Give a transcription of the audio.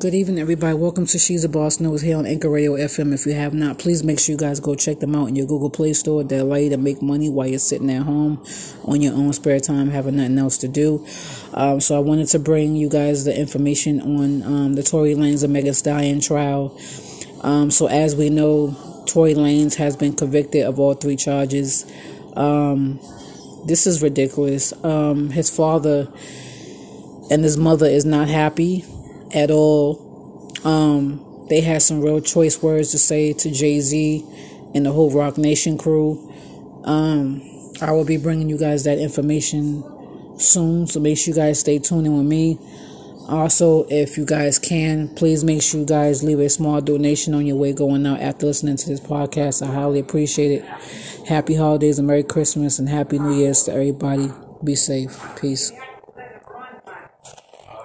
Good evening, everybody. Welcome to She's a Boss News here on Anchor Radio FM. If you have not, please make sure you guys go check them out in your Google Play Store. They allow you to make money while you're sitting at home on your own spare time, having nothing else to do. Um, so I wanted to bring you guys the information on um, the Tory Lanez and Megan Stallion trial. Um, so as we know, Tory Lanez has been convicted of all three charges. Um, this is ridiculous. Um, his father and his mother is not happy at all. Um, they had some real choice words to say to Jay Z and the whole Roc Nation crew. Um, I will be bringing you guys that information soon, so make sure you guys stay tuned in with me. Also, if you guys can, please make sure you guys leave a small donation on your way going out after listening to this podcast. I highly appreciate it. Happy holidays and Merry Christmas and Happy New Year's to everybody. Be safe. Peace.